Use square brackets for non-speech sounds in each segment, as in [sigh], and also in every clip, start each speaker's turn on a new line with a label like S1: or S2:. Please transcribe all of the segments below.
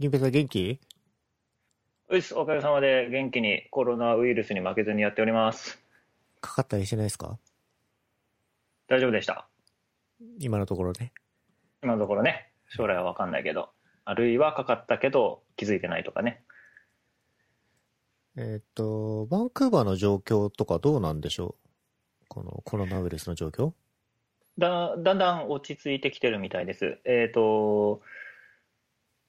S1: 銀平さん元気？
S2: うっす、おかげさまで元気にコロナウイルスに負けずにやっております。
S1: かかったりしてないですか？
S2: 大丈夫でした？
S1: 今のところね。
S2: 今のところね、将来はわかんないけど、あるいはかかったけど気づいてないとかね。
S1: えーっと、バンクーバーの状況とかどうなんでしょう？このコロナウイルスの状況？
S2: だだんだん落ち着いてきてるみたいです。えっ、と、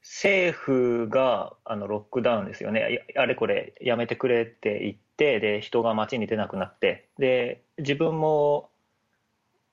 S2: 政府があのロックダウンですよね、あれこれやめてくれって言って、で人が街に出なくなって、で自分も、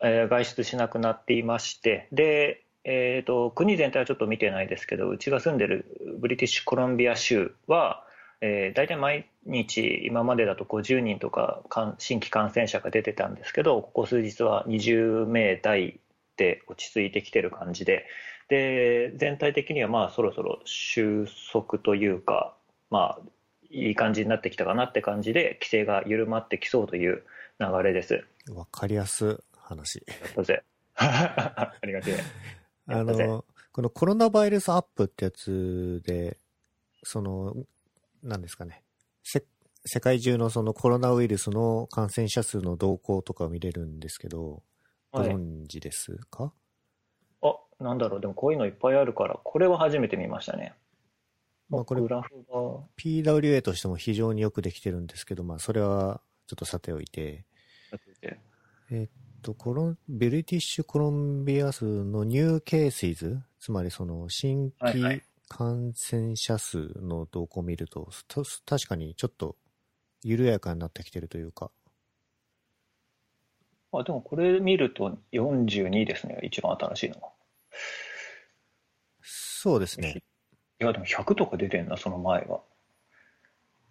S2: えー外出しなくなっていまして、でえー、と国全体はちょっと見てないですけど、うちが住んでるブリティッシュコロンビア州は、えー、大体毎日、今までだと50人とか新規感染者が出てたんですけど、ここ数日は20名台で落ち着いてきてる感じで、で全体的にはまあそろそろ収束というか、まあ、いい感じになってきたかなって感じで、規制が緩まってきそうという流れです。
S1: わかりやす話。
S2: やったぜ。[laughs] ありがてえ。[laughs]
S1: あの、このコロナバイルスアップってやつで、その、なんですかね。せ世界中のそのコロナウイルスの感染者数の動向とかを見れるんですけど、ご
S2: はい
S1: 存知ですか、
S2: あなんだろう、でもこういうのいっぱいあるから、これは初めて見ましたね。
S1: まあこれ
S2: グラフが。
S1: PWA としても非常によくできてるんですけど、まあそれはちょっとさておいて、えっと、コロン、ブリティッシュコロンビア数のニューケーシーズ、つまりその新規
S2: はいはい。
S1: 感染者数の動向を見ると、た確かにちょっと緩やかになってきてるというか、
S2: あでもこれ見ると42ですね、一番新しいのは。
S1: そうですね。
S2: いや、でも100とか出てんな、その前は。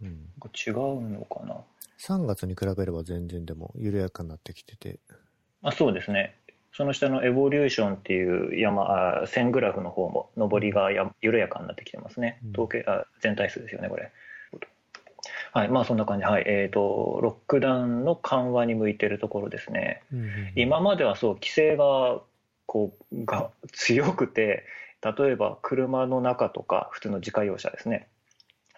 S1: うん、
S2: なんか違うのかな。
S1: 3月に比べれば全然でも緩やかになってきてて、
S2: あそうですね。その下のエボリューションっていう山、あ線グラフの方も上りがや緩やかになってきてますね
S1: うん。
S2: 統計、あ全体数ですよね、これ。はい、まあそんな感じ。はい。えっ、と、ロックダウンの緩和に向いてるところですね。今まではそう規制がこうが強くて例えば車の中とか普通の自家用車ですね、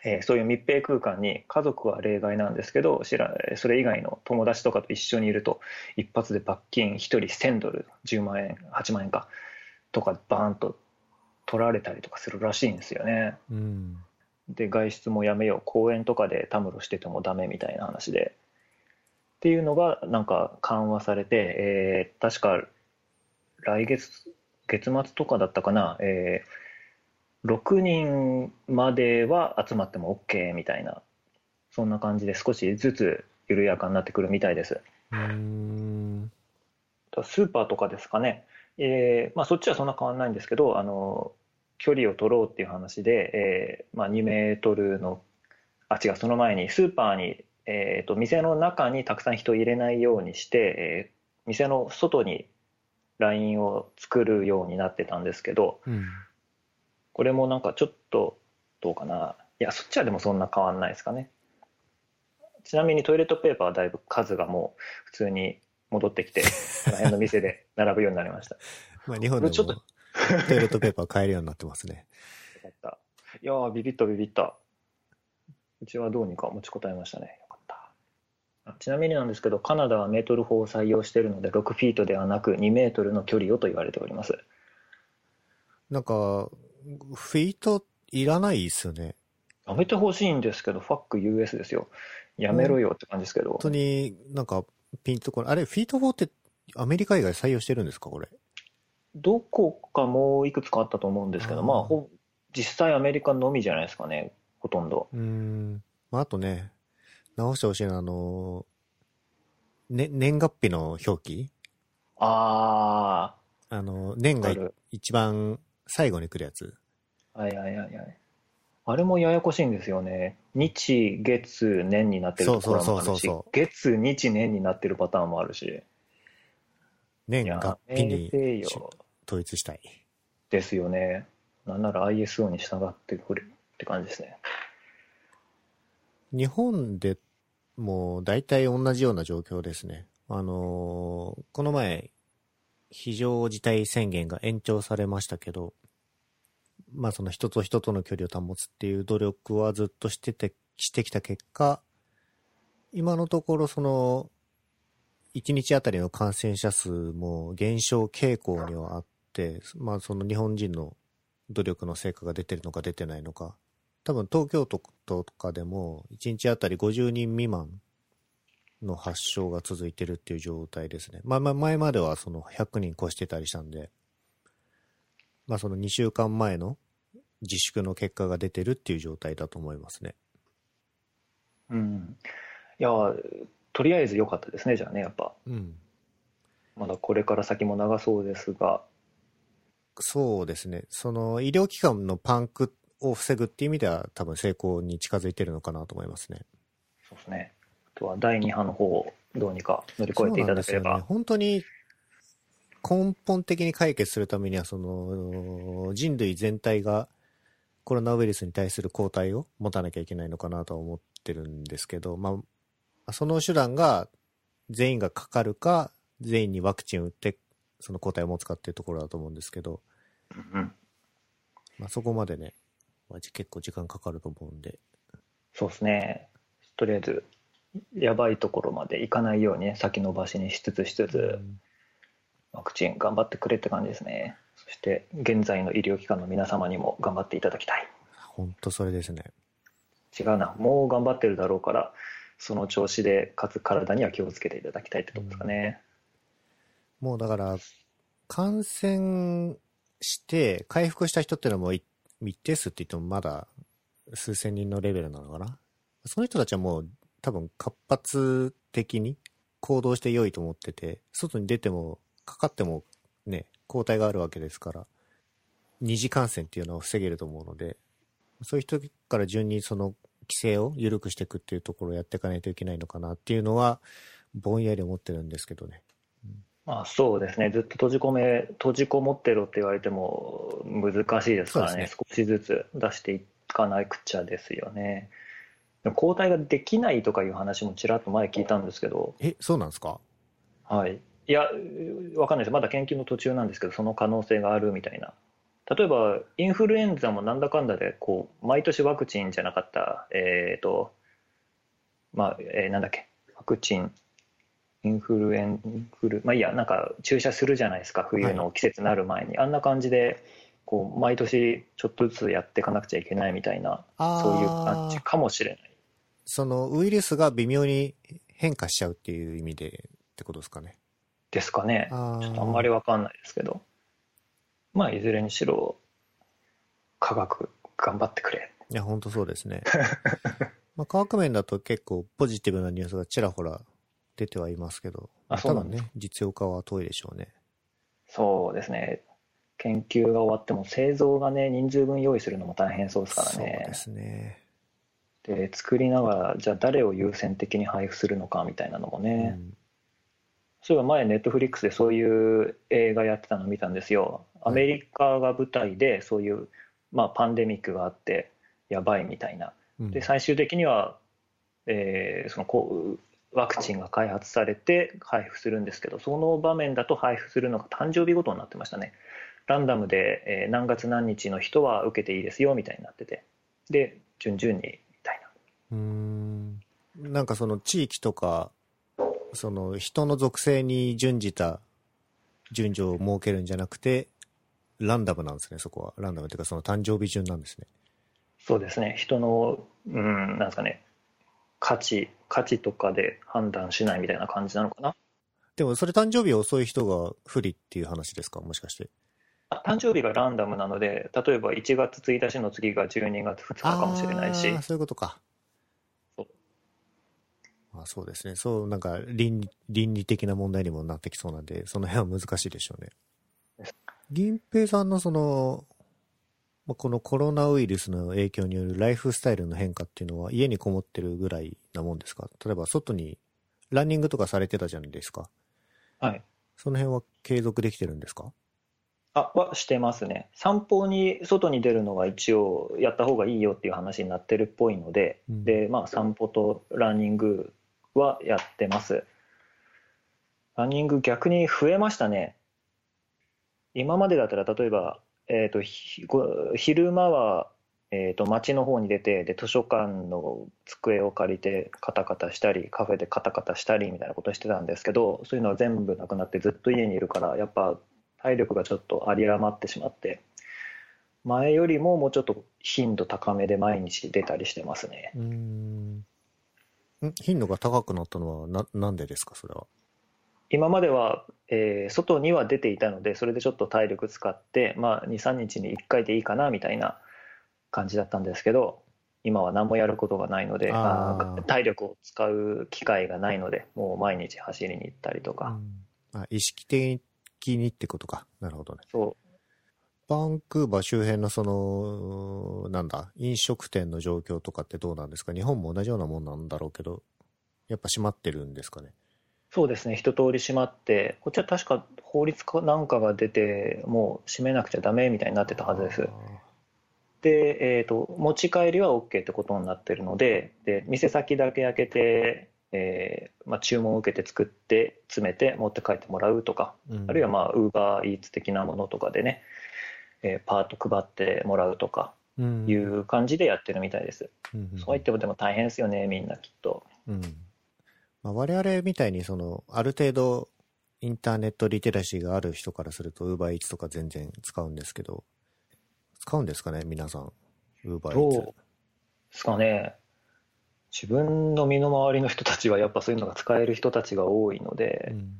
S2: えーそういう密閉空間に家族は例外なんですけど知らそれ以外の友達とかと一緒にいると一発で罰金1人1000ドル10万円8万円かとかバーンと取られたりとかするらしいんですよね。
S1: うん。
S2: で外出もやめよう公園とかでたむろしててもダメみたいな話でっていうのがなんか緩和されて、えー確か来月月末とかだったかな、えー6人までは集まっても OK みたいなそんな感じで少しずつ緩やかになってくるみたいです。
S1: うーん。
S2: スーパーとかですかね、えーまあ、そっちはそんな変わらないんですけどあの距離を取ろうっていう話で、えーまあ、2メートルのあ違うその前にスーパーに、えー、と店の中にたくさん人を入れないようにして、えー店の外にラインを作るようになってたんですけど
S1: うん。
S2: これもなんかちょっとどうかないやそっちはでもそんな変わらないですかねちなみにトイレットペーパーはだいぶ数がもう普通に戻ってきてこの辺の店で並ぶようになりました [laughs]
S1: まあ日本でも
S2: ちょっと
S1: トイレットペーパー買えるようになってますね。[laughs]
S2: よかった。いやー、ビビったビビった。うちはどうにか持ちこたえましたね。ちなみになんですけど、カナダはメートル法を採用しているので、6フィートではなく2メートルの距離をと言われております。
S1: なんか、フィートいらないっすよね。
S2: やめてほしいんですけど、ファック US ですよ。やめろよって感じですけど
S1: 本。当になんかピンとこない。あれ、フィート4ってアメリカ以外採用してるんですかこれ？
S2: どこかもういくつかあったと思うんですけど、
S1: あー
S2: まあ、ほ実際アメリカのみじゃないですかね、ほとんど。
S1: うーん。まあ、あとね、直してほしいのは、あの、ね、年月日の表記？
S2: あ
S1: あの、年
S2: ー、
S1: が。一番最後に来るやつ。
S2: はいはいはいはい。あれもややこしいんですよね。日、月、年になってるところもあるし
S1: そ、
S2: 月、日、年になってるパターンもあるし。
S1: 年
S2: や
S1: 月日
S2: め
S1: に。統一したい。
S2: ですよね。なんなら ISO に従ってくれって感じですね。
S1: 日本でも大体同じような状況ですね。あのーこの前、非常事態宣言が延長されましたけど、まあその人と人との距離を保つっていう努力はずっとしてて、してきた結果、今のところその、1日あたりの感染者数も減少傾向にはあって、まあその日本人の努力の成果が出てるのか出てないのか、多分東京都とかでも1日あたり50人未満の発症が続いてるっていう状態ですね。まあまあ前まではその100人越してたりしたんで、まあその2週間前の自粛の結果が出てるっていう状態だと思いますね。
S2: うん。いや、とりあえず良かったですね、じゃあね、やっぱ。
S1: うん。
S2: まだこれから先も長そうですが。
S1: そうですね。その医療機関のパンクを防ぐっていう意味では多分成功に近づいてるのかなと思いますね。
S2: そうですね。あとは第2波の方をどうにか乗り越えていただければ。
S1: ね、本当に根本的に解決するためには、その人類全体がコロナウイルスに対する抗体を持たなきゃいけないのかなとは思ってるんですけど、まあ、その手段が全員がかかるか、全員にワクチンを打って、その抗体を持つかっていうところだと思うんですけど、
S2: うん、
S1: まあ、そこまでね、まあ、結構時間かかると思うんで。
S2: そうですね。とりあえず、やばいところまでいかないように、ね、先延ばしにしつつしつつ、うん、ワクチン頑張ってくれって感じですね。そして現在の医療機関の皆様にも頑張っていただきたい。
S1: 本当それですね。
S2: 違うな、もう頑張ってるだろうから、その調子で、かつ体には気をつけていただきたいってとこですかね。
S1: うん、もうだから、感染して回復した人っていうのはもう一密定数って言ってもまだ数千人のレベルなのかな？その人たちはもう多分活発的に行動して良いと思ってて、外に出てもかかってもね、抗体があるわけですから、二次感染っていうのは防げると思うので、そういう人から順にその規制を緩くしていくっていうところをやっていかないといけないのかなっていうのは、ぼんやり思ってるんですけどね。
S2: まあ、そうですね、ずっと閉じ込め、閉じこもってろって言われても難しいですからね、ね少しずつ出していかなくちゃですよね。抗体ができないとかいう話もちらっと前聞いたんですけど。
S1: え、そうなんですか？
S2: はい。いや、わかんないです。まだ研究の途中なんですけど、その可能性があるみたいな。例えば、インフルエンザもなんだかんだで、こう、毎年ワクチンじゃなかった、えっ、ー、と、まあ、えー、なんだっけ、ワクチン、インフルエンフル、まあいいや、なんか注射するじゃないですか、冬の季節になる前に。はい、あんな感じで、こう、毎年ちょっとずつやっていかなくちゃいけないみたいな、そういう感じかもしれない。
S1: そのウイルスが微妙に変化しちゃうっていう意味でってことですかね。
S2: ですかね。ちょっとあんまりわかんないですけど。まあ、いずれにしろ、科学頑張ってくれ。
S1: いや、本当そうですね。[laughs] まあ、科学面だと結構ポジティブなニュースがちらほら出てはいますけど、あそうなんね、実用化は遠いでしょうね。
S2: そうですね。研究が終わっても製造がね、人数分用意するのも大変そうですからね。
S1: そうですね。
S2: で、作りながら、じゃあ誰を優先的に配布するのかみたいなのもね、うんそういえば前ネットフリックスでそういう映画やってたの見たんですよ。アメリカが舞台でそういう、まあ、パンデミックがあってやばいみたいな。で最終的には、えー、そのこうワクチンが開発されて配布するんですけどその場面だと配布するのが誕生日ごとになってましたね。ランダムで、えー、何月何日の人は受けていいですよみたいになっててで順々にみたい
S1: な。うんなんかその地域とかその人の属性に準じた順序を設けるんじゃなくて、ランダムなんですね、そこは。ランダムというか、その誕生日順なんですね。
S2: そうですね。人の、うん、なんですかね、価値、価値とかで判断しないみたいな感じなのかな？
S1: でも、それ誕生日遅い人が不利っていう話ですか、もしかして。
S2: 誕生日がランダムなので、例えば1月1日の次が12月2日かもしれないし。
S1: そういうことか。あそうですね。そう、なんか倫、倫理的な問題にもなってきそうなんで、その辺は難しいでしょうね。銀平さんのその、まこのコロナウイルスの影響によるライフスタイルの変化っていうのは家にこもってるぐらいなもんですか？例えば外にランニングとかされてたじゃないですか。
S2: はい。
S1: その辺は継続できてるんですか？
S2: あ、はしてますね。散歩に、外に出るのが一応やった方がいいよっていう話になってるっぽいので、うん、で、まあ散歩とランニングはやってます。ランニング逆に増えましたね。今までだったら例えば、えっ、と、昼間は、えーと、町の方に出てで図書館の机を借りてカタカタしたりカフェでカタカタしたりみたいなことしてたんですけどそういうのは全部なくなってずっと家にいるからやっぱ体力がちょっと有り余ってしまって前よりももうちょっと頻度高めで毎日出たりしてますね。
S1: うん。頻度が高くなったのはななんでですかそれは？
S2: 今までは、えー、外には出ていたのでそれでちょっと体力使って、まあ、23日に1回でいいかなみたいな感じだったんですけど今は何もやることがないのであ体力を使う機会がないのでもう毎日走りに行ったりとか、
S1: うん、あ意識的にってことか。なるほどね。
S2: そう。
S1: バンクーバー周辺のそのなんだ飲食店の状況とかってどうなんですか？日本も同じようなもんなんだろうけどやっぱ閉まってるんですかね？
S2: そうですね。一通り閉まってこっちは確か法律かなんかが出てもう閉めなくちゃダメみたいになってたはずですで、えーと、持ち帰りは OK ってことになってるのでで店先だけ開けて、えーまあ、注文を受けて作って詰めて持って帰ってもらうとか、うん、あるいはまあウーバーイーツ的なものとかでね、えー、パート配ってもらうとかいう感じでやってるみたいです、うん、そう言ってもでも大変ですよねみんなきっと、
S1: うん。まあ、我々みたいにそのある程度インターネットリテラシーがある人からするとウーバーイーツとか全然使うんですけど使うんですかね、皆さん。ウーバーイーツ。どう
S2: ですかね。自分の身の回りの人たちはやっぱそういうのが使える人たちが多いので、うん、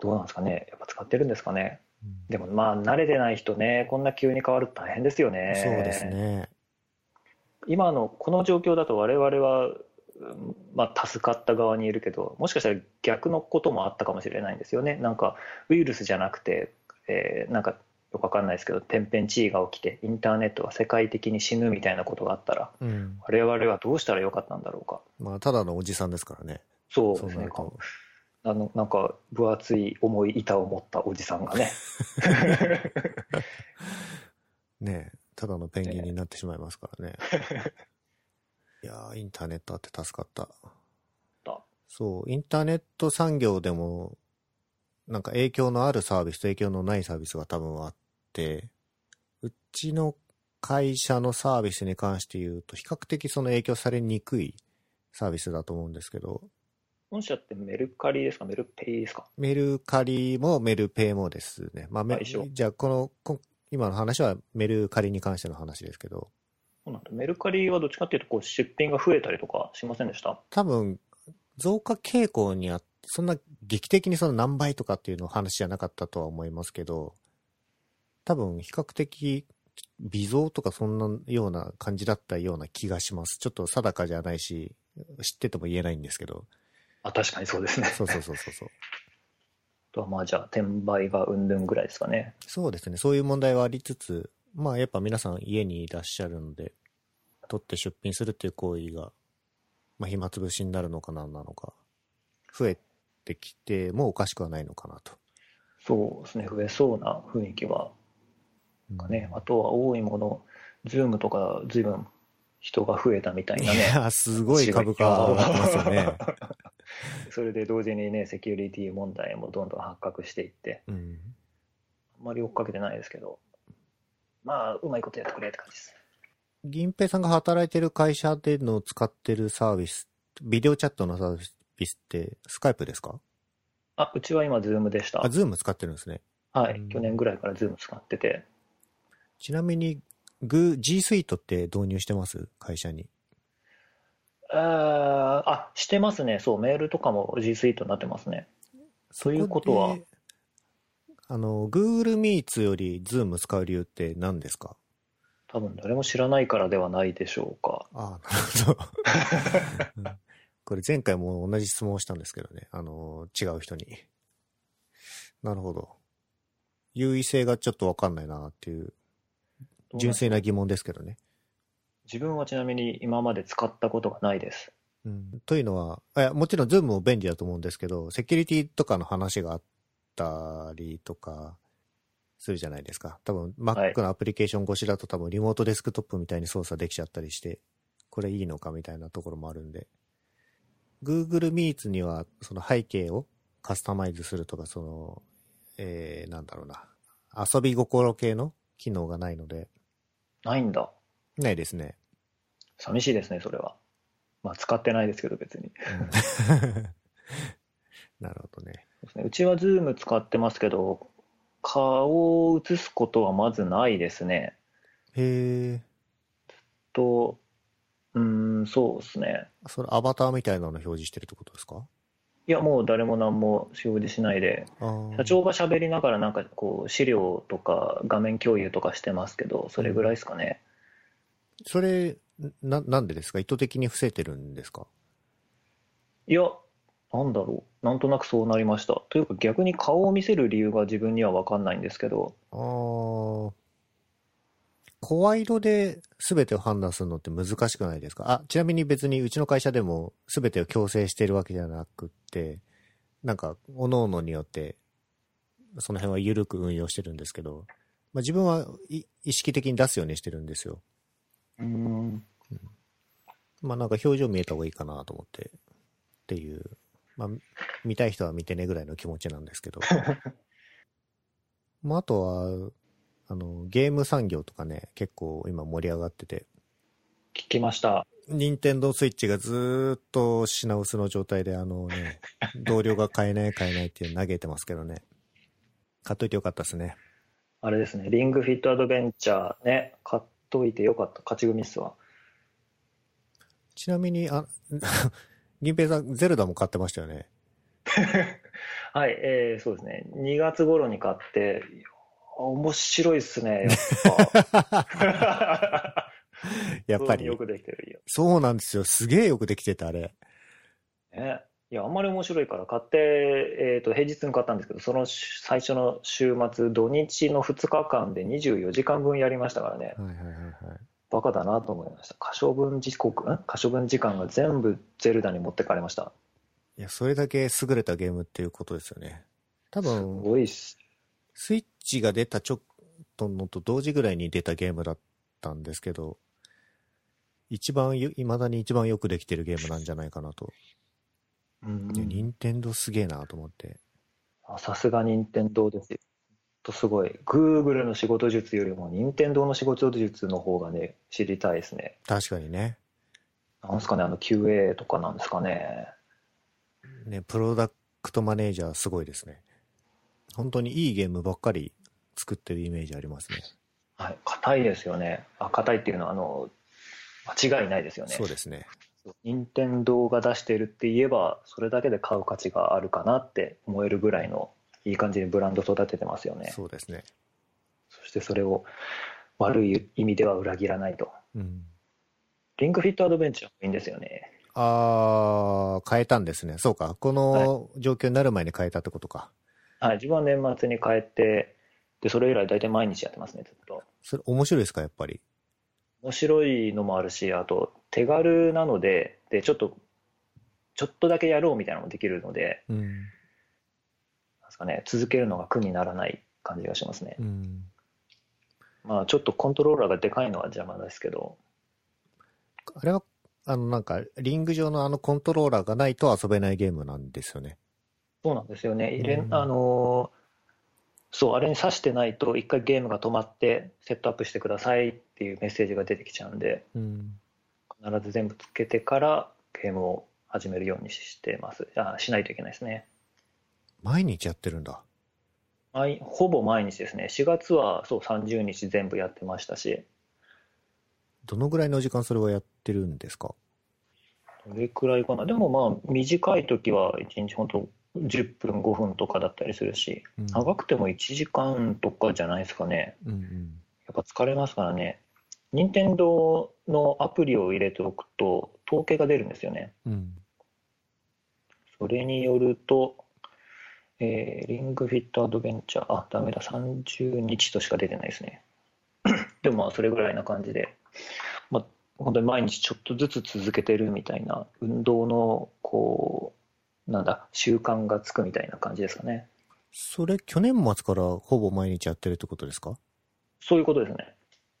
S2: どうなんですかね。やっぱ使ってるんですかね。うん、でもまあ慣れてない人ね、こんな急に変わると大変ですよね。
S1: そうですね。
S2: 今のこの状況だと我々は、まあ、助かった側にいるけどもしかしたら逆のこともあったかもしれないんですよねなんかウイルスじゃなくて、えー、なんかよくわかんないですけど天変地異が起きてインターネットが世界的に死ぬみたいなことがあったら、うん、我々はどうしたらよかったんだろうか。
S1: まあただのおじさんですからね。
S2: そう。ですねあのなんか分厚い重い板を持ったおじさんがね。[laughs]
S1: ねただのペンギンになってしまいますからね。[laughs] いやインターネットあって助かった。そうインターネット産業でもなんか影響のあるサービスと影響のないサービスが多分あっ、うちの会社のサービスに関して言うと、比較的その影響されにくいサービスだと思うんですけど。
S2: 本社ってメルカリですか？メルペイですか？
S1: メルカリもメルペイもですね。まあ、じゃあこのこ、今の話はメルカリに関しての話ですけど。
S2: そうなんだ。メルカリはどっちかっていうと、こう出品が増えたりとかしませんでした？
S1: 多分、増加傾向にあって、そんな劇的にその何倍とかっていうの話じゃなかったとは思いますけど、多分比較的微増とかそんなような感じだったような気がします。ちょっと定かじゃないし、知ってても言えないんですけど。
S2: あ、確かにそうですね。
S1: そうそうそうそうそう。
S2: とはまあじゃあ転売がうんぬんぐらいですかね。
S1: そうですね。そういう問題はありつつ、まあやっぱ皆さん家にいらっしゃるので、取って出品するっていう行為が、まあ暇つぶしになるのか何なのか、増えてきてもおかしくはないのかなと。
S2: そうですね。増えそうな雰囲気はかね、あとは多いもの、ズームとか随分人が増えたみたいなね。い
S1: や、すごい株価上がってますよね。[laughs]
S2: それで同時にね、セキュリティ問題もどんどん発覚していって、うん、あんまり追っかけてないですけど、まあ、うまいことやってくれって感じです。
S1: 銀平さんが働いてる会社での使ってるサービス、ビデオチャットのサービスって、スカイプですか？
S2: あ、うちは今、ズームでした。
S1: あ、ズーム使ってるんですね。
S2: はい、去年ぐらいからズーム使ってて。
S1: ちなみに、グ G Suite って導入してます？会社に。
S2: ああ、してますね。そう、メールとかも G Suite になってますね。そういうことは？
S1: あの、Google Meets より Zoom 使う理由って何ですか？
S2: 多分誰も知らないからではないでしょうか。
S1: ああ、なるほど。これ前回も同じ質問をしたんですけどね。あの、違う人に。なるほど。優位性がちょっとわかんないなっていう純粋な疑問ですけどね。
S2: 自分はちなみに今まで使ったことがないです。
S1: うん、というのは、もちろん Zoom も便利だと思うんですけど、セキュリティとかの話があったりとかするじゃないですか。多分 Mac のアプリケーション越しだと多分リモートデスクトップみたいに操作できちゃったりして、これいいのかみたいなところもあるんで。Google Meets にはその背景をカスタマイズするとか、その、えー、なんだろうな。遊び心系の機能がないので。
S2: ないんだ。
S1: ないですね。
S2: 寂しいですね、それは。まあ、使ってないですけど、別に。
S1: う [laughs] んなるほどね。
S2: そうですねうちはズーム使ってますけど、顔を映すことはまずないですね。
S1: へえ。
S2: と、うーん、そうですね。
S1: それアバターみたいなの表示してるってことですか？
S2: いや、もう誰も何も表示しないで、社長が喋りながらなんかこう資料とか画面共有とかしてますけど、それぐらいですかね。
S1: それ、な、なんでですか？意図的に伏せてるんですか？
S2: いや、なんだろう。なんとなくそうなりました。というか逆に顔を見せる理由が自分には分かんないんですけど、
S1: あー声色で全てを判断するのって難しくないですか？あ、ちなみに別にうちの会社でも全てを強制してるわけじゃなくって、なんか、各々によって、その辺は緩く運用してるんですけど、まあ、自分はい意識的に出すようにしてるんですよ。
S2: うん、
S1: まあなんか表情見えた方がいいかなと思って、っていう、まあ見たい人は見てねぐらいの気持ちなんですけど。[laughs] まああとは、あの、ゲーム産業とかね、結構今盛り上がってて、
S2: 聞きました。
S1: 任天堂スイッチがずーっと品薄の状態で、あのね、[laughs] 同僚が買えない買えないって嘆いてますけどね。買っといてよかったですね。
S2: あれですね、リングフィットアドベンチャーね、買っといてよかった。勝ち組っすわ。
S1: ちなみに、あ、[laughs] 銀平さん、ゼルダも買ってましたよね。[laughs]
S2: はい、えー、そうですね。2月頃に買って、面白いっすね、やっぱ。[laughs]
S1: やっぱり
S2: よ。くできてるよ。
S1: そうなんですよ。すげえよくできてた、あれ。
S2: ね。いや、あんまり面白いから買って、えっ、と、平日に買ったんですけど、その最初の週末、土日の2日間で24時間分やりましたからね。
S1: はいはいはいはい。
S2: バカだなと思いました。可処分時刻、ん？可処分時間が全部ゼルダに持ってかれました。
S1: いや、それだけ優れたゲームっていうことですよね。多
S2: す
S1: 分、
S2: ごいっす。
S1: スイッチが出たちょっとのと同時ぐらいに出たゲームだったんですけど、一番よ、未だに一番よくできてるゲームなんじゃないかなと。
S2: うん
S1: いや、任天堂すげえなと思って。
S2: あさすが任天堂ですよ。とすごい。Google の仕事術よりも任天堂の仕事術の方がね、知りたいですね。
S1: 確かにね。
S2: なんですかね、あの QA とかなんですかね。
S1: ね、プロダクトマネージャーすごいですね。本当にいいゲームばっかり作ってるイメージありますね。
S2: はい。硬いですよね。あ、硬いっていうのは、あの、間違いないですよね。
S1: そうですね。
S2: 任天堂が出してるって言えば、それだけで買う価値があるかなって思えるぐらいの、いい感じにブランド育ててますよね。
S1: そうですね。
S2: そしてそれを悪い意味では裏切らないと。
S1: うん。
S2: リンクフィットアドベンチャーもいいんですよね。
S1: あー、変えたんですね。そうか。この状況になる前に変えたってことか。
S2: はい、自分は年末に帰って、で、それ以来大体毎日やってますね、ずっと。
S1: それ面白いですか、やっぱり？
S2: 面白いのもあるし、あと、手軽なので、で、ちょっと、ちょっとだけやろうみたいなのもできるので、
S1: うん。
S2: なんですかね、続けるのが苦にならない感じがしますね。
S1: うん。
S2: まあ、ちょっとコントローラーがでかいのは邪魔ですけど、
S1: あれは、あの、なんか、リング上のあのコントローラーがないと遊べないゲームなんですよね。
S2: そうなんですよね。入れ
S1: うん
S2: あのーそう、あれに挿してないと、一回ゲームが止まって、セットアップしてくださいっていうメッセージが出てきちゃうんで、
S1: うん。
S2: 必ず全部つけてからゲームを始めるようにしてます。あしないといけないですね。
S1: 毎日やってるんだ。
S2: 毎ほぼ毎日ですね。4月はそう30日全部やってましたし、
S1: どのぐらいの時間それはやってるんですか？
S2: どれくらいかな。でもまあ、短い時は1日本当10分、5分とかだったりするし、
S1: うん
S2: 長くても1時間とかじゃないですかね。
S1: うんうん。
S2: やっぱ疲れますからね。任天堂のアプリを入れておくと、統計が出るんですよね。
S1: うん。
S2: それによると、えーリングフィットアドベンチャー、あ、ダメだ、30日としか出てないですね。[clears throat] でもまあ、それぐらいな感じで、まあ、本当に毎日ちょっとずつ続けてるみたいな、運動の、こう、なんだ、習慣がつくみたいな感じですかね。
S1: それ、去年末からほぼ毎日やってるってことですか？
S2: そういうことですね。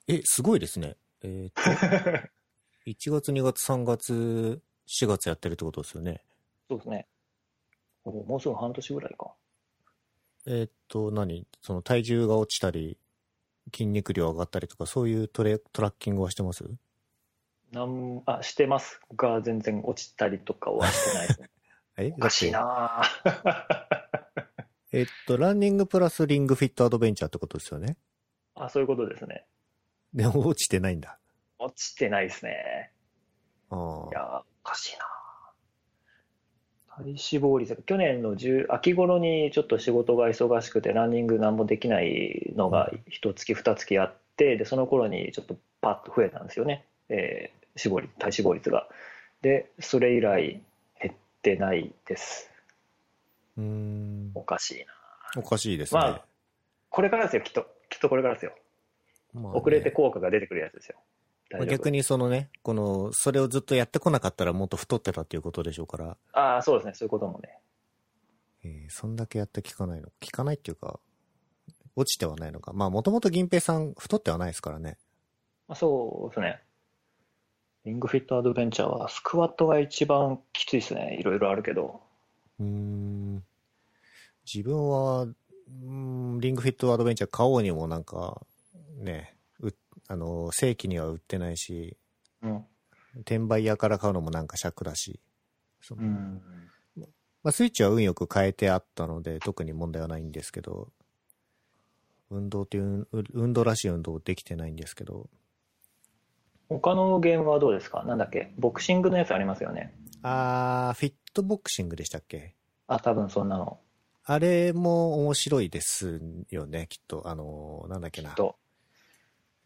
S1: え、すごいですね。えーっと、[laughs] 1月、2月、3月、4月やってるってことですよね。
S2: そうですね。おもうすぐ半年ぐらいか。
S1: えーっと、何？その体重が落ちたり、筋肉量上がったりとか、そういうトレトラッキングはしてます？
S2: なんあしてますが、全然落ちたりとかはしてない。
S1: え
S2: おかしいな [laughs]
S1: えっと、ランニングプラスリングフィットアドベンチャーってことですよね。
S2: あ、そういうことですね。
S1: でも落ちてないんだ。
S2: 落ちてないですね。
S1: あ
S2: いや、おかしいな体脂肪率が、去年の10秋頃にちょっと仕事が忙しくて、ランニングなんもできないのが一月、二月あって、で、その頃にちょっとパッと増えたんですよね。えー脂肪率、体脂肪率が。で、それ以来減ってないです。
S1: うーん。
S2: おかしいな
S1: おかしいですね。
S2: まあこれからですよ、きっと。きっとこれからですよ。
S1: まあね
S2: 遅れて効果が出てくるやつですよ。
S1: 逆にそのね、この、それをずっとやってこなかったらもっと太ってたっていうことでしょうから、
S2: ああ、そうですね、そういうこともね。
S1: えーそんだけやって効かないの。効かないっていうか、落ちてはないのか。まあもともと銀平さん太ってはないですからね。
S2: まあ、そうですね。リングフィットアドベンチャーはスクワットが一番きついですね。いろいろあるけど。
S1: うーん。自分は、うーん、リングフィットアドベンチャー買おうにもなんか、ね、うあの、正規には売ってないし、
S2: うん。
S1: 転売屋から買うのもなんか尺だし、その
S2: うん。
S1: まあ、スイッチは運よく変えてあったので、特に問題はないんですけど、運動っていう、う運動らしい運動できてないんですけど、
S2: 他のゲームはどうですか？なんだっけ？ボクシングのやつありますよね。
S1: あー、フィットボクシングでしたっけ？
S2: あ、多分そんなの。
S1: あれも面白いですよね、きっと。あの、なんだっけな。
S2: と。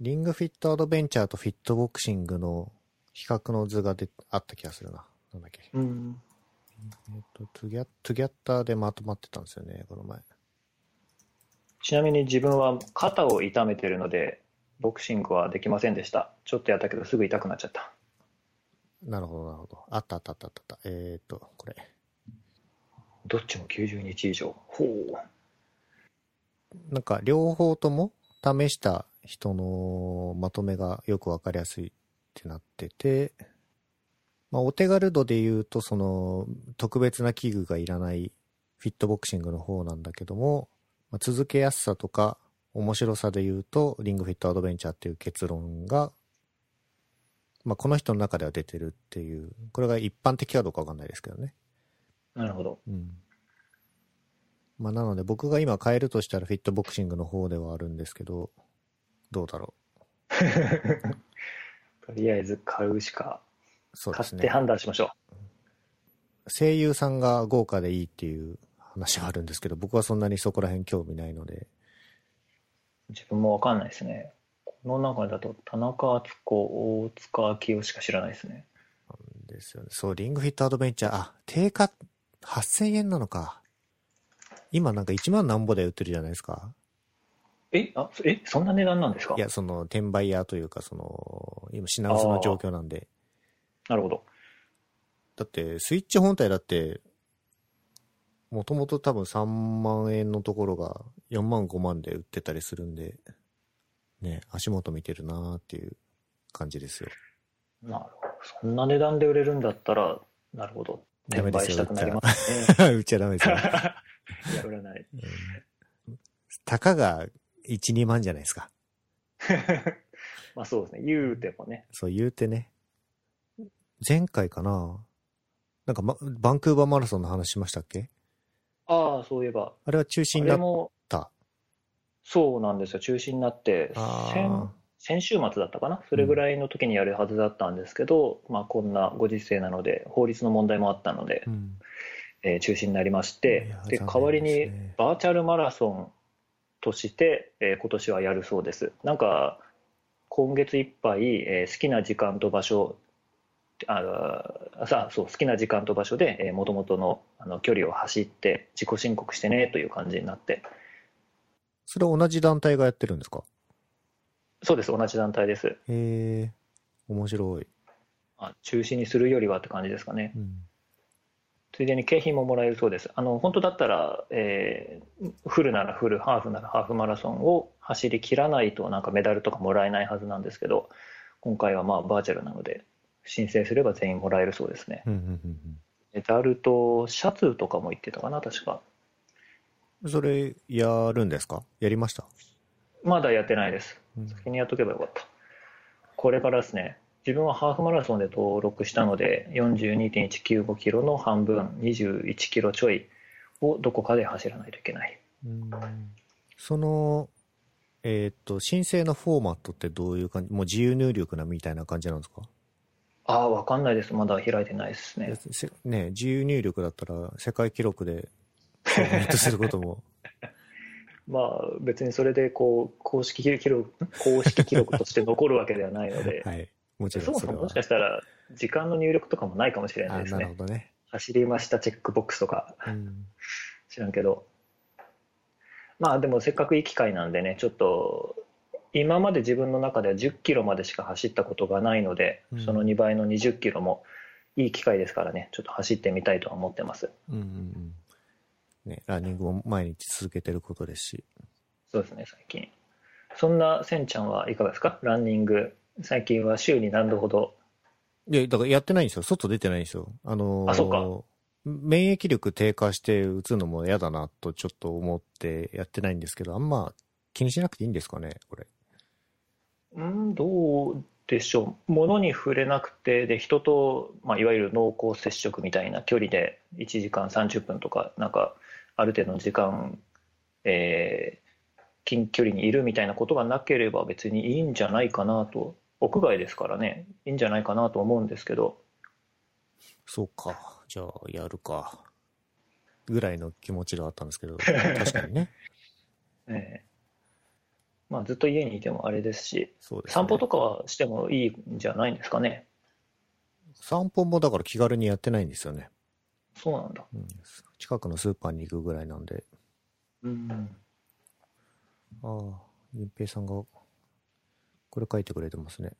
S1: リングフィットアドベンチャーとフィットボクシングの比較の図がであった気がするな。なんだっけ。
S2: うん。
S1: えっと、トゥギャトゥギャッターでまとまってたんですよね、この前。
S2: ちなみに自分は肩を痛めてるので、ボクシングはできませんでした。ちょっとやったけどすぐ痛くなっちゃった。
S1: なるほど、なるほど。あったあったあったあった。えっ、と、これ。
S2: どっちも90日以上。ほう。
S1: なんか、両方とも試した人のまとめがよくわかりやすいってなってて、まあ、お手軽度で言うと、その、特別な器具がいらないフィットボクシングの方なんだけども、まあ、続けやすさとか面白さで言うと、リングフィットアドベンチャーっていう結論が、まあ、この人の中では出てるっていう、これが一般的かどうかわかんないですけどね。
S2: なるほど。
S1: うん。まあ、なので僕が今変えるとしたらフィットボクシングの方ではあるんですけど、どうだろ [laughs]
S2: とりあえず買うしか、
S1: う。そうで
S2: 買って
S1: すね。
S2: 判断しましょ
S1: 声優さんが豪華でいいっていう話があるんですけど、僕はそんなにそこら辺興味ないので、
S2: う。自分もわかんないですね。この中だと田中敦子、大塚明夫しか知らないですね。
S1: ですよね。そう、リングフィットアドベンチャー、あ、定価8000円なのか。今なんか1万なんぼで売ってるじゃないですか。
S2: え、あ、そえ、そんな値段なんですか？
S1: いや、その、転売屋というか、その、今品薄の状況なんで。
S2: なるほど。
S1: だって、スイッチ本体だって、もともと多分3万円のところが4万5万で売ってたりするんで、ね、足元見てるなーっていう感じですよ。
S2: なるほど。そんな値段で売れるんだったら、なるほど。
S1: ダメですよ
S2: したくなりますね。[laughs]
S1: 売っちゃダメですよ。
S2: 売らない。
S1: うんたかが1、2万じゃないですか。[laughs]
S2: まあそうですね。言うてもね。
S1: そう言うてね。前回かななんか、ま、バンクーバーマラソンの話しましたっけ？
S2: ああ、そういえば。
S1: あれは中止
S2: あ
S1: になっ。
S2: そうなんですよ。中止になって、
S1: あ
S2: 先
S1: ー
S2: 先週末だったかな？それぐらいの時にやるはずだったんですけど、まあこんなご時世なので、法律の問題もあったので、
S1: うん。
S2: えー中止になりましてで、
S1: 残念
S2: 代わりにバーチャルマラソンとして、えー今年はやるそうです。なんか、今月いっぱい、えー好きな時間と場所、ああさあそう好きな時間と場所でもともとのあの距離を走って自己申告してねという感じになって
S1: それは同じ団体がやってるんですか？
S2: そうです。同じ団体です。
S1: へえ、面白い。
S2: あ中止にするよりはって感じですかね。
S1: うん。
S2: ついでに景品ももらえるそうです。あの本当だったら、えーフルならフルハーフならハーフマラソンを走り切らないとなんかメダルとかもらえないはずなんですけど今回はまあバーチャルなので申請すれば全員もらえるそうですね。
S1: うんうんうん
S2: メダルとシャツとかも言ってたかな確か。
S1: うん。それ、やるんですか？やりました？
S2: まだやってないです。先にやっとけばよかった。これからですね。自分はハーフマラソンで登録したので、42.195キロの半分、21キロちょいをどこかで走らないといけない。うん
S1: その、えっ、と、申請のフォーマットってどういう感じ？もう自由入力なみたいな感じなんですか？
S2: ああ、わかんないです。まだ開いてないですね。
S1: ね、自由入力だったら世界記録で submit することも。[laughs]
S2: まあ別にそれでこう公式記録公式記録として残るわけではないので、[laughs]
S1: はい、もちろん
S2: そもそももしかしたら時間の入力とかもないかもしれないですね。
S1: なるほどね。
S2: 走りましたチェックボックスとか、うん、知らんけど。まあでもせっかくいい機会なんでね、ちょっと今まで自分の中では10キロまでしか走ったことがないので、うん、その2倍の20キロもいい機会ですからね、ちょっと走ってみたいとは思ってます。うんうんうん
S1: ね、ランニングを毎日続けてることですし。
S2: そうですね、最近。そんなせんちゃんはいかがですか？ランニング。最近は週に何度ほど？
S1: いや、だからやってないんですよ。外出てないんですよ。あのー、
S2: あ、そうか。
S1: 免疫力低下して打つのも嫌だなとちょっと思ってやってないんですけど、あんま気にしなくていいんですかね、これ。
S2: うん、どうでしょう。物に触れなくて、で、人と、まあ、いわゆる濃厚接触みたいな距離で1時間30分とか、なんか、ある程度の時間、えー、近距離にいるみたいなことがなければ別にいいんじゃないかなと、屋外ですからね、いいんじゃないかなと思うんですけど。
S1: そうか。じゃあやるか。ぐらいの気持ちがあったんですけど、[laughs] 確かにね。
S2: ええまあずっと家にいてもあれですし、ね、散歩とかはしてもいいんじゃないんですかね。
S1: 散歩もだから気軽にやってないんですよね。
S2: そうなんだ。うん、
S1: 近くのスーパーに行くぐらいなんで。
S2: うん。
S1: ああ、隠平さんが、これ書いてくれてますね。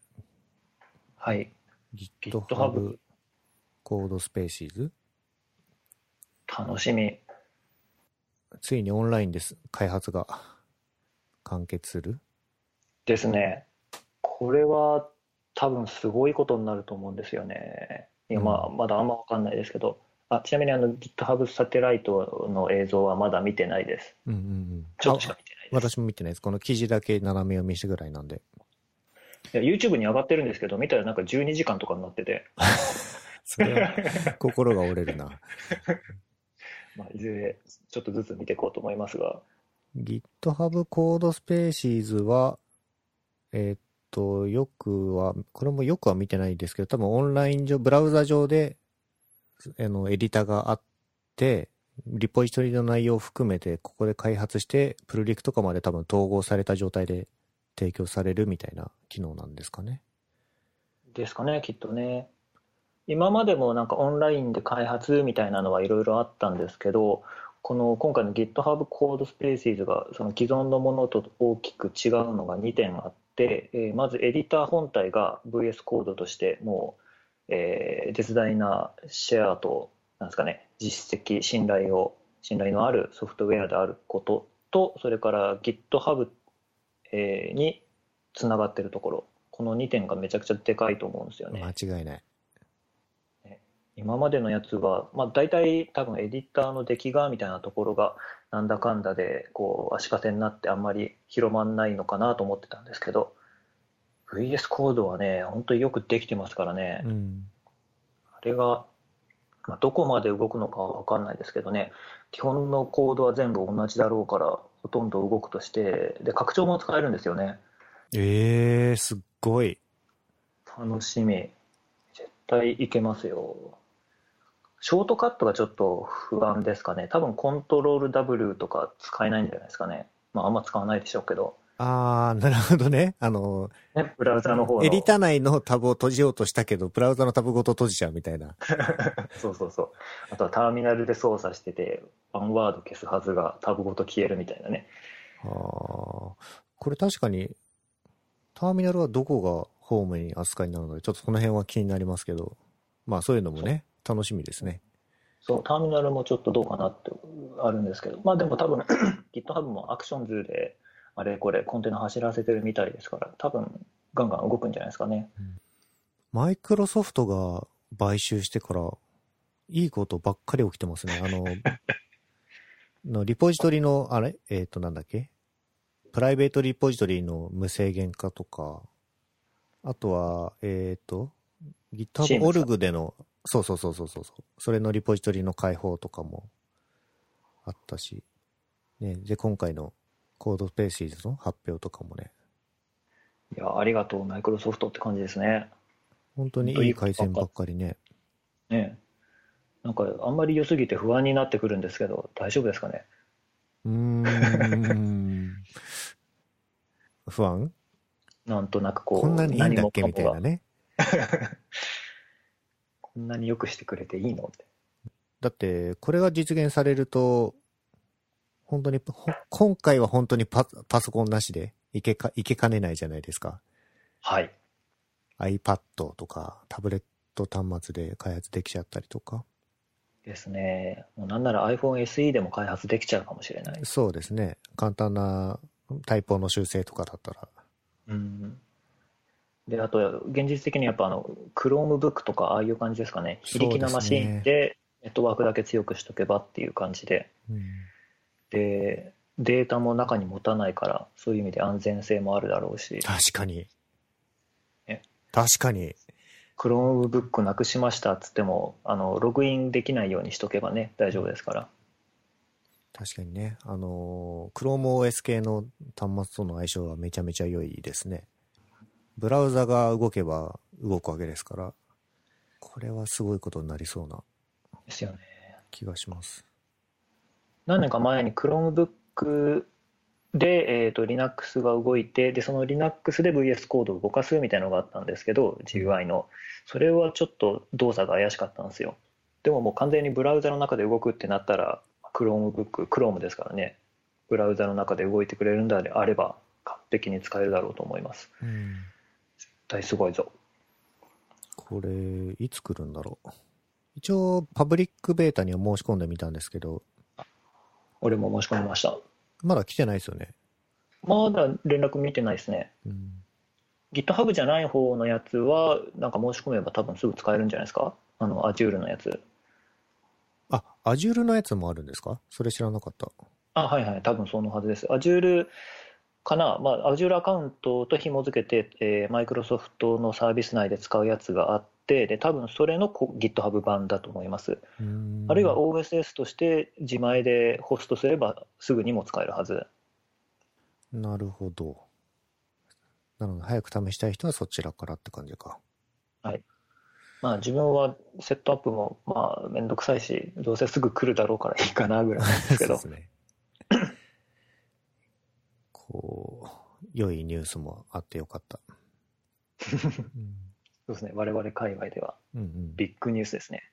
S2: はい。
S1: GitHub コードスペーシーズ
S2: 楽しみ。
S1: ついにオンラインです。開発が完結する
S2: ですね。これは多分すごいことになると思うんですよね。いや、まあ、まだあんまわかんないですけど。あちなみにあの GitHub サテライトの映像はまだ見てないです。
S1: うんうんうん。
S2: ちょっとしか見てない
S1: です。私も見てないです。この記事だけ斜め読みしてぐらいなんで。
S2: いや、YouTube に上がってるんですけど、見たらなんか12時間とかになってて。[laughs]
S1: それは心が折れるな。[laughs]
S2: まあ、いずれちょっとずつ見ていこうと思いますが。
S1: GitHub コードスペーシーズは、えー、っと、よくは、これもよくは見てないですけど、多分オンライン上、ブラウザ上で、あの、エディタがあって、リポジトリの内容を含めて、ここで開発して、プルリクとかまで多分統合された状態で提供されるみたいな機能なんですかね。
S2: ですかね、きっとね。今までもなんかオンラインで開発みたいなのはいろいろあったんですけどこの今回の GitHub コードスペーシーズがその既存のものと大きく違うのが2点あって、えー、まずエディター本体が VS コードとしてもう、えー、絶大なシェアとなんですかね実績信頼を信頼のあるソフトウェアであることとそれから GitHub、えー、につながってるところ。この2点がめちゃくちゃでかいと思うんですよね。
S1: 間違いない。
S2: 今までのやつは、まあ、大体多分エディターの出来がみたいなところがなんだかんだでこう足かせになってあんまり広まんないのかなと思ってたんですけど VS コードはね本当によくできてますからね、うん、あれが、まあ、どこまで動くのかは分かんないですけどね。基本のコードは全部同じだろうからほとんど動くとしてで拡張も使えるんですよね。
S1: えー、すっごい。
S2: 楽しみ。絶対いけますよ。ショートカットがちょっと不安ですかね。多分コントロール W とか使えないんじゃないですかね。まああんま使わないでしょうけど。
S1: ああ、なるほどね。あの、
S2: ね、ブラウザの方の。
S1: エディタ内のタブを閉じようとしたけど、ブラウザのタブごと閉じちゃうみたいな。[laughs]
S2: そうそうそう。あとはターミナルで操作してて、ワンワード消すはずがタブごと消えるみたいなね。
S1: ああ、これ確かに、ターミナルはどこがホームに扱いになるので、ちょっとその辺は気になりますけど、まあそういうのもね、楽しみですね。
S2: そう、ターミナルもちょっとどうかなってあるんですけど、まあでも多分 [clears throat] GitHub もアクションズであれこれコンテナ走らせてるみたいですから、多分ガンガン動くんじゃないですかね。
S1: マイクロソフトが買収してから、いいことばっかり起きてますね。あの、[laughs] のリポジトリの、あれ？えっ、ー、と、なんだっけ？プライベートリポジトリの無制限化とか、あとは、えっ、ー、と、GitHub での、そうそうそうそうそう、それのリポジトリの開放とかもあったし、ね、で、今回のコードスペーシーズの発表とかもね。
S2: いや、ありがとう、マイクロソフトって感じですね。
S1: 本当にいい改善ばっかりね。
S2: ねなんか、あんまり良すぎて不安になってくるんですけど、大丈夫ですかね？
S1: うーん。不安？
S2: なんとなくこう、
S1: こんなにいいんだっけみたいなね。[laughs]
S2: こんなによくしてくれていいの？って。
S1: だって、これが実現されると、本当に、今回は本当にパパソコンなしでいけか、いけかねないじゃないですか。
S2: はい。
S1: iPad とかタブレット端末で開発できちゃったりとか。
S2: ですね。もうなんなら iPhone SE でも開発できちゃうかもしれない。
S1: そうですね。簡単なタイプの修正とかだったら。
S2: うん。で、あと、現実的にやっぱあの、Chromebook とかああいう感じですかね。非力なマシンでネットワークだけ強くしとけばっていう感じで。うん、で、データも中に持たないから、そういう意味で安全性もあるだろうし。
S1: 確かに。確かに。
S2: Chromebook なくしましたっつっても、あの、ログインできないようにしとけばね、大丈夫ですから。
S1: 確かにね。あの、ChromeOS 系の端末との相性はめちゃめちゃ良いですね。ブラウザが動けば動くわけですから、これはすごいことになりそうな。
S2: ですよね。
S1: 気がします。
S2: 何年か前に Chromebook で、えーと、Linux が動いてでその Linux で VS コードを動かすみたいなのがあったんですけど GUI の。それはちょっと動作が怪しかったんですよ。でももう完全にブラウザの中で動くってなったら Chromebook Chrome ですからね。ブラウザの中で動いてくれるんであれば完璧に使えるだろうと思います、うん、絶対すごいぞ。
S1: これいつ来るんだろう。一応パブリックベータには申し込んでみたんですけど
S2: 俺も申し込みました
S1: まだ来てないですよね。
S2: まだ連絡見てないですね。うん、GitHub じゃない方のやつは、なんか申し込めば多分すぐ使えるんじゃないですか？あの、Azure のやつ。
S1: あ、Azure のやつもあるんですか？それ知らなかった。
S2: あ、はいはい、多分そのはずです。Azure かな、まあ、Azure アカウントと紐付けて、えー、マイクロソフトのサービス内で使うやつがあって、で、多分それの GitHub 版だと思います。あるいは OSS として自前でホストすればすぐにも使えるはず。
S1: なるほど。なので、早く試したい人はそちらからって感じか。
S2: はい。まあ自分はセットアップもまあめんどくさいし、どうせすぐ来るだろうからいいかなぐらいなんですけど。[laughs] そうですね。
S1: こう、良いニュースもあってよかった。[laughs]
S2: うん、そうですね、我々界隈では、ビッグニュースですね。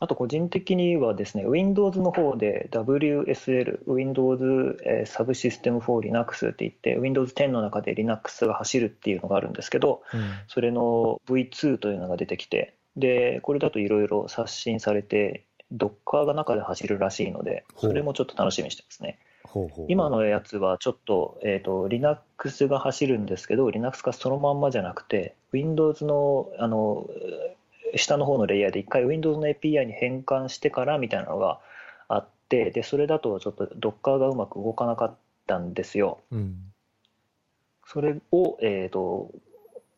S2: あと個人的にはですね、Windows の方で WSL、Windows サブシステム for Linux って言って、Windows 10の中で Linux が走るっていうのがあるんですけど、うん、それの V2 というのが出てきて、で、これだといろいろ刷新されて、Docker が中で走るらしいので、それもちょっと楽しみにしてますね。ほうほう。今のやつはちょっと,、えーと、Linux が走るんですけど Linux がそのまんまじゃなくて Windows のあの下の方のレイヤーで一回 Windows の API に変換してからみたいなのがあってでそれだとちょっと Docker がうまく動かなかったんですよ。うん、それを、えーと、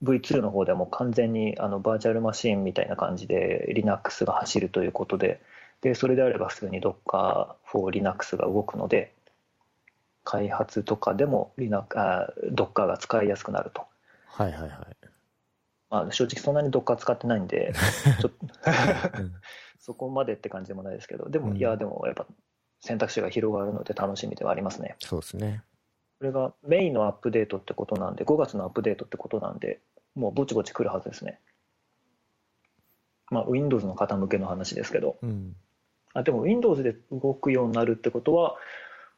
S2: V2 の方ではもう完全にあのバーチャルマシンみたいな感じで Linux が走るということででそれであれば普通に Docker for Linux が動くので開発とかでも Linux あ Docker が使いやすくなると。
S1: はいはいはい。
S2: まあ、正直そんなに Docker 使ってないんで、ちょっと [laughs] そこまでって感じでもないですけど、でも、うん、いや、でもやっぱ選択肢が広がるので楽しみではありますね。
S1: そうですね。
S2: これがメインのアップデートってことなんで、5月のアップデートってことなんで、もうぼちぼち来るはずですね。まあ、Windows の方向けの話ですけど。うん、あでも Windows で動くようになるってことは、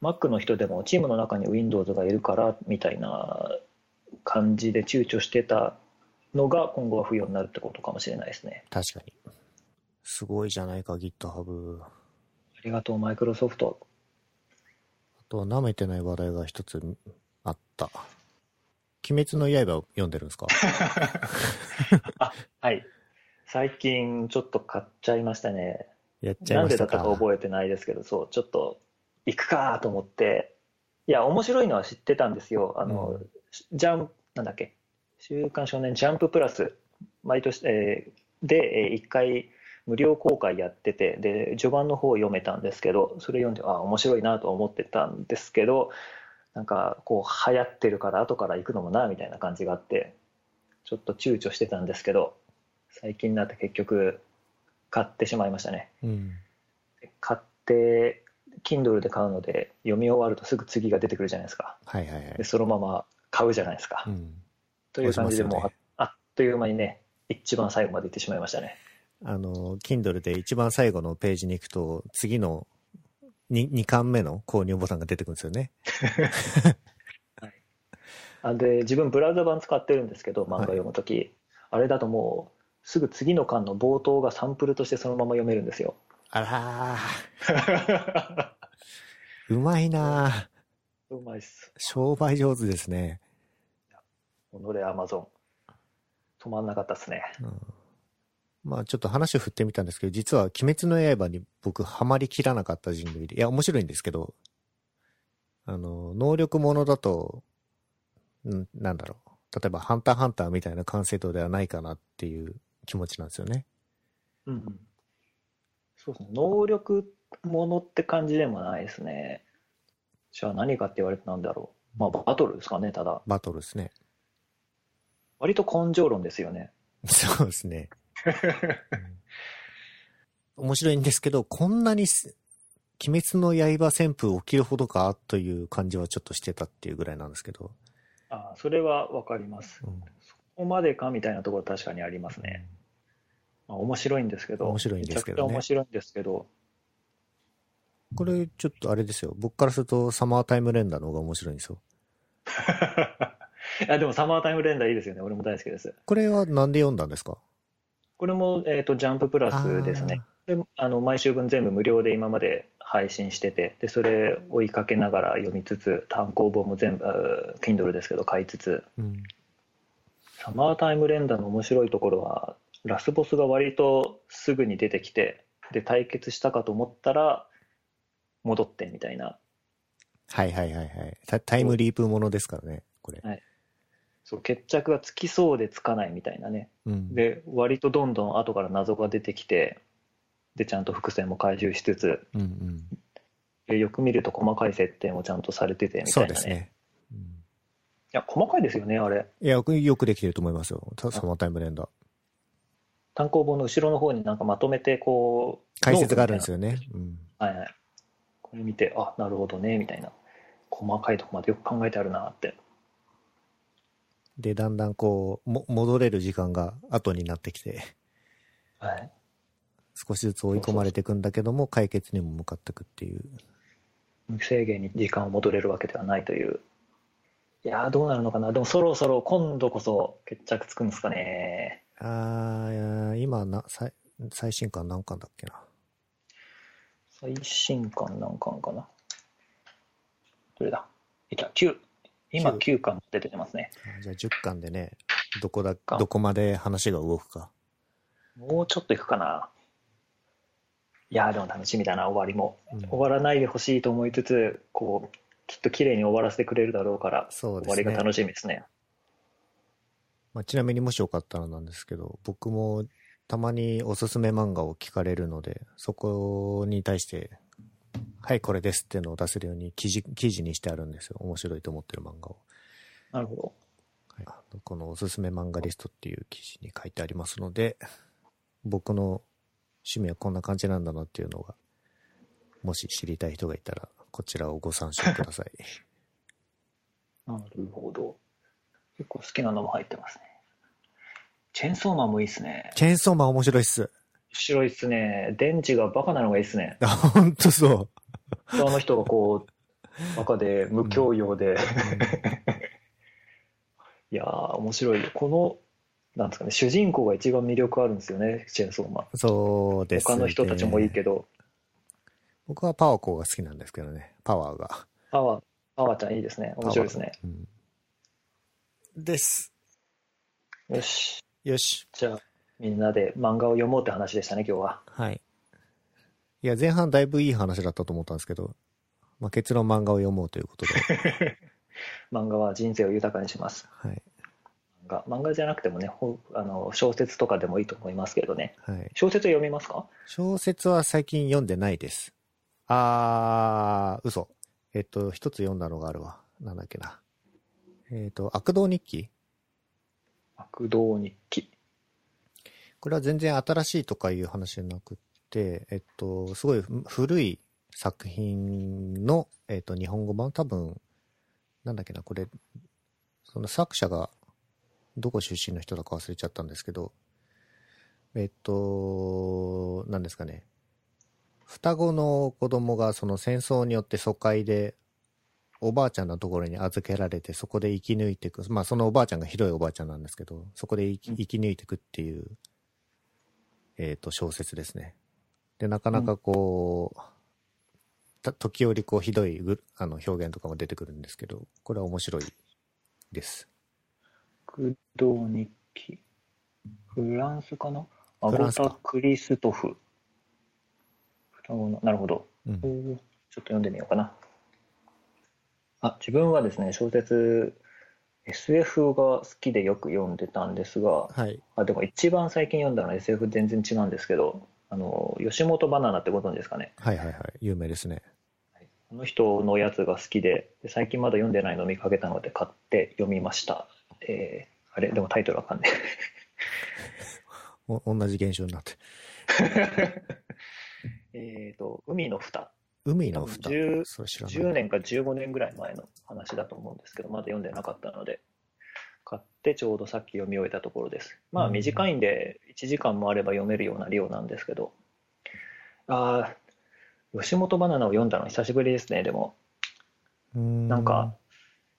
S2: Mac の人でもチームの中に Windows がいるからみたいな感じで躊躇してたのが今後は不要になるってことかもしれないですね。
S1: 確かに。すごいじゃないか、GitHub。あ
S2: りがとう、マイクロソフト。
S1: あとは舐めてない話題が一つあった。鬼滅の刃を読んでるんですか？[laughs]
S2: あ、はい。最近ちょっと買っちゃいました
S1: ね。やっちゃいました
S2: なんでだったか覚えてないですけど、そう、ちょっと行くかと思っていや、面白いのは知ってたんですよ。あの、
S1: うん
S2: ジャン、なんだっけ、週刊少年ジャンププラス、毎年、えーで、えー一回無料公開やってて、で、序盤の方を読めたんですけど、それ読んで、あ、面白いなと思ってたんですけど、なんか、こう、流行ってるから後から行くのもな、みたいな感じがあって、ちょっと躊躇してたんですけど、最近になって結局、買ってしまいましたね。
S1: うん。
S2: 買って、Kindle で買うので、読み終わるとすぐ次が出てくるじゃないですか。
S1: はいはいはい
S2: で、。そのまま買うじゃないですか。
S1: うん。
S2: という感じでもう、
S1: ね
S2: ああっという間にね、一番最後まで行ってしまいましたね。
S1: あの、Kindle で一番最後のページに行くと、次の 2, 2巻目の購入ボタンが出てくるんですよね。[laughs]
S2: あで、自分ブラウザ版使ってるんですけど、漫画読むとき、あれだともう、すぐ次の巻の冒頭がサンプルとしてそのまま読めるんですよ。
S1: あらー、[laughs] うまいなー [laughs]
S2: うまいっす。
S1: 商売上手ですね。
S2: 己アマゾン。止まんなかったっすね。
S1: うんまあちょっと話を振ってみたんですけど、実は鬼滅の刃に僕ハマりきらなかった人類で、いや面白いんですけど、あの、能力ものだと、んなんだろう。例えばハンターハンターみたいな完成度ではないかなっていう気持ちなんですよね。
S2: うんうん。そうですね。能力ものって感じでもないですね。じゃあ何かって言われてなんだろう。まあバトルですかね、ただ。
S1: バトルですね。
S2: 割と根性論ですよね。[laughs]
S1: そうですね。うん面白いんですけど、こんなにす、鬼滅の刃旋風起きるほどかという感じはちょっとしてたっていうぐらいなんですけど。
S2: ああ、それはわかります。
S1: うん
S2: そこまでかみたいなところ確かにありますね。まあ、面白いんですけど。
S1: 面白いんですけどね
S2: 面白いんですけど。
S1: これちょっとあれですよ。僕からするとサマータイム連打の方が面白いんですよ。[laughs] [laughs]
S2: いや、でもサマータイムレンダーいいですよね。俺も大好きです。
S1: これはなんで読んだんですか？
S2: これも、えっ、と、ジャンププラスですね。であの毎週分全部無料で今まで配信しててでそれ追いかけながら読みつつ単行本も全部あー Kindle ですけど買いつつ
S1: あーうん。
S2: サマータイム連打の面白いところはラスボスが割とすぐに出てきてで対決したかと思ったら戻ってみたいな
S1: はいはいはいはい。タタイムリープものですからね、これ。
S2: そう決着がつきそうでつかないみたいなね
S1: うん。
S2: で割とどんどん後から謎が出てきてでちゃんと伏線も回収しつつ
S1: うんうん。
S2: でよく見ると細かい設定もちゃんとされててみた
S1: そう
S2: いなね
S1: ですね。うん
S2: いや細かいですよねあれ
S1: いや、よくできてると思いますよ。たサマータイム連打。
S2: 単行本の後ろの方になんかまとめてこう
S1: 解説があるんです
S2: よ
S1: よね。うん。
S2: はいはいこれ見てあなるほどねみたいな細かいとこまでよく考えてあるなって
S1: で、だんだんこう、も、戻れる時間が後になってきて、
S2: はい。
S1: 少しずつ追い込まれていくんだけども、解決にも向かっていくっていう。
S2: 無制限に時間を戻れるわけではないという。いやーどうなるのかな。でもそろそろ今度こそ決着つくんですかね。
S1: あー今な、最、最新刊何巻だっけな。
S2: 最新刊何巻かな。どれだ？いた9今
S1: 九
S2: 9巻出てますね。
S1: あじゃあ10巻でね、どこだ、
S2: か
S1: どこまで話が動くか。
S2: もうちょっといくかな。いやーでも楽しみだな終わりも。
S1: うん。
S2: 終わらないでほしいと思いつつこうきっと綺麗に終わらせてくれるだろうから
S1: そうですね。
S2: 終わりが楽しみですね。
S1: まあ、ちなみにもしよかったらなんですけど、僕もたまにおすすめ漫画を聞かれるので、そこに対して、はい、これですっていうのを出せるように記事、記事にしてあるんですよ。面白いと思ってる漫画を。
S2: なるほど
S1: はい、このおすすめ漫画リストっていう記事に書いてありますので、僕の趣味はこんな感じなんだなっていうのが、もし知りたい人がいたら、こちらをご参照ください。[laughs]
S2: なるほど結構好きなのも入ってますねチェーンソーマンもいいっすね
S1: チェーンソーマン面白いっす。
S2: 面白いっすね電池がバカなのがいいっすね
S1: あ、ほんとそう。
S2: あの人がこうバカで無教養で、[laughs] いやー面白いこのなんですかね主人公が一番魅力あるんですよねチェーンソーマン
S1: そうです、ね。
S2: 他の人たちもいいけど、
S1: 僕はパワコが好きなんですけどね。パワーが。
S2: パワー、パワーちゃんいいですね。面白いですね。
S1: うんです。
S2: よし。
S1: よし。
S2: じゃあ、みんなで漫画を読もうって話でしたね、今日は。
S1: はい。いや、前半だいぶいい話だったと思ったんですけど、まあ、結論漫画を読もうということで。[laughs]
S2: 漫画は人生を豊かにします。
S1: はい。
S2: 漫画漫画じゃなくてもねほあの小説とかでもいいと思いますけどね
S1: はい。
S2: 小説読みますか？
S1: 小説は最近読んでないです。あー、嘘。えっと、一つ読んだのがあるわ。なんだっけな。えっと、悪道日記
S2: 悪道日記
S1: これは全然新しいとかいう話じゃなくって、えっと、すごいふ古い作品の、えっと、日本語版？多分、なんだっけな、これ、その作者が、どこ出身の人だか忘れちゃったんですけど、えっと、なんですかね、双子の子供がその戦争によって疎開で、おばあちゃんのところに預けられて、そこで生き抜いていく。まあ、そのおばあちゃんがひどいおばあちゃんなんですけど、そこで生き抜いていくっていう、えっ、と、小説ですね。で、なかなかこう、た時折こう、ひどいぐあの表現とかも出てくるんですけど、これは面白いです。
S2: 悪道日記。フランスかな？アゴタ・クリストフ。双子のなるほど。
S1: うん。
S2: ちょっと読んでみようかな。あ自分はですね小説 SF が好きでよく読んでたんですが
S1: はい。
S2: あでも一番最近読んだのは SF 全然違うんですけどあの吉本バナナってご存知ですかね？
S1: はいはいはい。有名ですね。
S2: あの人のやつが好きでで最近まだ読んでないのを見かけたので買って読みましたえーあれ？でもタイトルわかんない [laughs]
S1: お同じ現象になって。[laughs]
S2: えっと海の蓋
S1: 海の蓋
S2: 10。
S1: それ知らない。
S2: 10年か15年ぐらい前の話だと思うんですけどまだ読んでなかったので買ってちょうどさっき読み終えたところです。まあ
S1: うん。
S2: 短いんで1時間もあれば読めるような量なんですけど。ああ吉本バナナを読んだの久しぶりですねでも。なんか、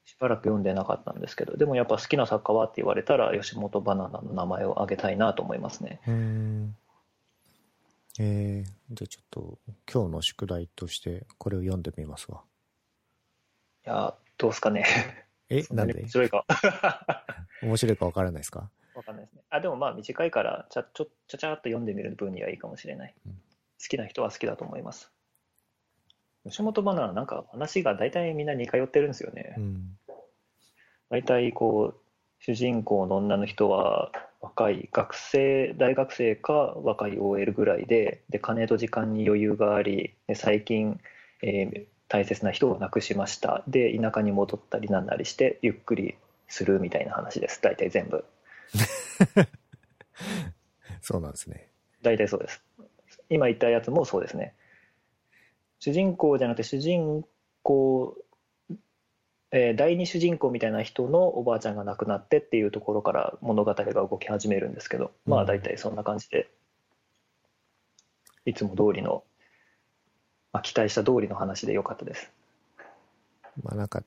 S2: しばらく読んでなかったんですけど。でもやっぱ好きな作家はって言われたら吉本バナナの名前を挙げたいなと思いますね。
S1: う。えー、じゃあちょっと、今日の宿題として、これを読んでみますわ。
S2: いやーどうすかね
S1: え、
S2: なん
S1: で？
S2: 面白いか [laughs]
S1: 面白いかわからないですか？
S2: わかんないですね。あ、でもまあ短いから、ちゃ、ちょ、ちゃちゃっと読んでみる分にはいいかもしれない。
S1: うん
S2: 好きな人は好きだと思います。吉本バナナなんか話が大体みんな似通ってるんですよね
S1: う。ん。
S2: 大体こう、主人公の女の人は若い学生、大学生か若い OL ぐらいで、で、金と時間に余裕があり、で最近、えー大切な人を亡くしました。で、田舎に戻ったりなんなりして、ゆっくりするみたいな話です。大体全部。[laughs]
S1: そうなんですね。
S2: 大体そうです。今言ったやつもそうですね。主人公じゃなくて主人公、えー第二主人公みたいな人のおばあちゃんが亡くなってっていうところから物語が動き始めるんですけど、まあ大体そんな感じで、いつも通りの、まあ、期待した通りの話でよかったです。
S1: まあなんか、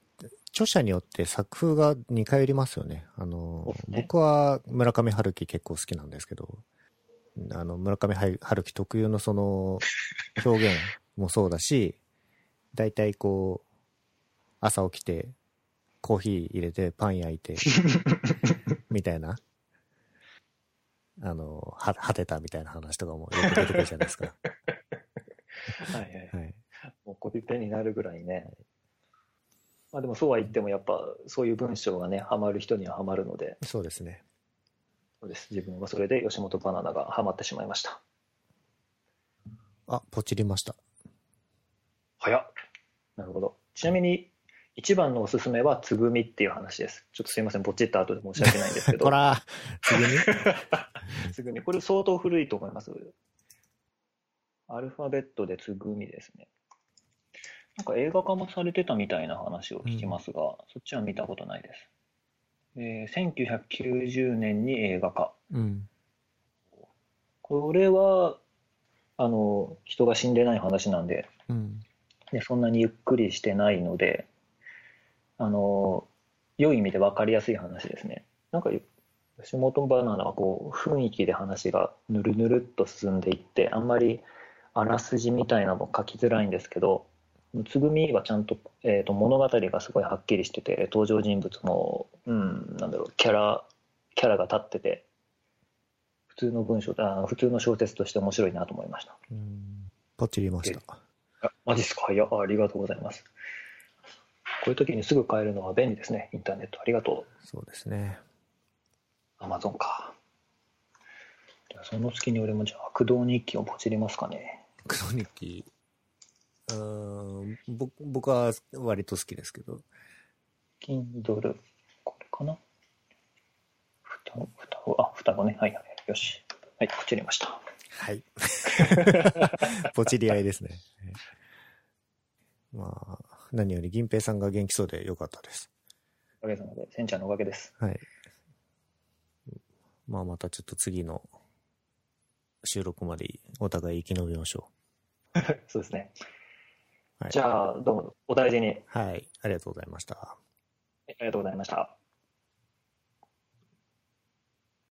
S1: 著者によって作風が似通りますよね。あの
S2: ね
S1: 僕は村上春樹結構好きなんですけど、あの、村上春樹特有のその表現もそうだし、大体こう、朝起きて、コーヒー入れてパン焼いて、みたいな、あの、は、果てたみたいな話とかもよく出てくるじゃないですか。
S2: はいはい。
S1: はい。
S2: もうコピペになるぐらいね。まあでもそうは言ってもやっぱそういう文章がね、ハマる人にはハマるので、
S1: そうですね。
S2: そうです。自分はそれで吉本バナナがハマってしまいました。
S1: あ、ポチりました。
S2: 早っ。なるほど。ちなみに、一番のおすすめは、つぐみっていう話です。ちょっとすいません、ぼっちった後で申し訳ないんですけど。
S1: こら、次に [laughs]
S2: つぐみ。これ相当古いと思います。アルファベットでつぐみですね。なんか映画化もされてたみたいな話を聞きますが、そっちは見たことないです。えー1990年に映画化。
S1: うん。
S2: これは、あの、人が死んでない話なんで、
S1: うん。
S2: でそんなにゆっくりしてないので、あの、良い意味で分かりやすい話ですね。なんか、吉本バナナはこう、雰囲気で話がぬるぬるっと進んでいって、あんまりあらすじみたいなのも書きづらいんですけど、つぐみはちゃんと,、えー、と物語がすごいはっきりしてて、登場人物も、うん、なんだろう、キャラ、キャラが立ってて、普通の文章あ、普通の小説として面白いなと思いました。
S1: うんポチりました。
S2: あマジっすか？いや、ありがとうございます。こういう時にすぐ買えるのは便利ですね、インターネット。ありがと
S1: う。そうですね。
S2: アマゾンか。じゃあその隙に俺もじゃあ、駆動日記をポチりますかね。
S1: 駆動日記。うん、僕僕は割と好きですけど。
S2: Kindle、これかな？双子、双子、あ、双子ね。はいはい。よし。はい、ポチりました。
S1: はい。ポチり合いですね。まあ、何より銀平さんが元気そうでよかったです。
S2: おかげさまで、せんちゃんのおかげです。
S1: はい。まあ、またちょっと次の収録までお互い生き延びましょ
S2: う。[laughs] そうですね。はい、じゃあ、どうも、お大事に。
S1: はい、ありがとうございました。
S2: ありがとうございました。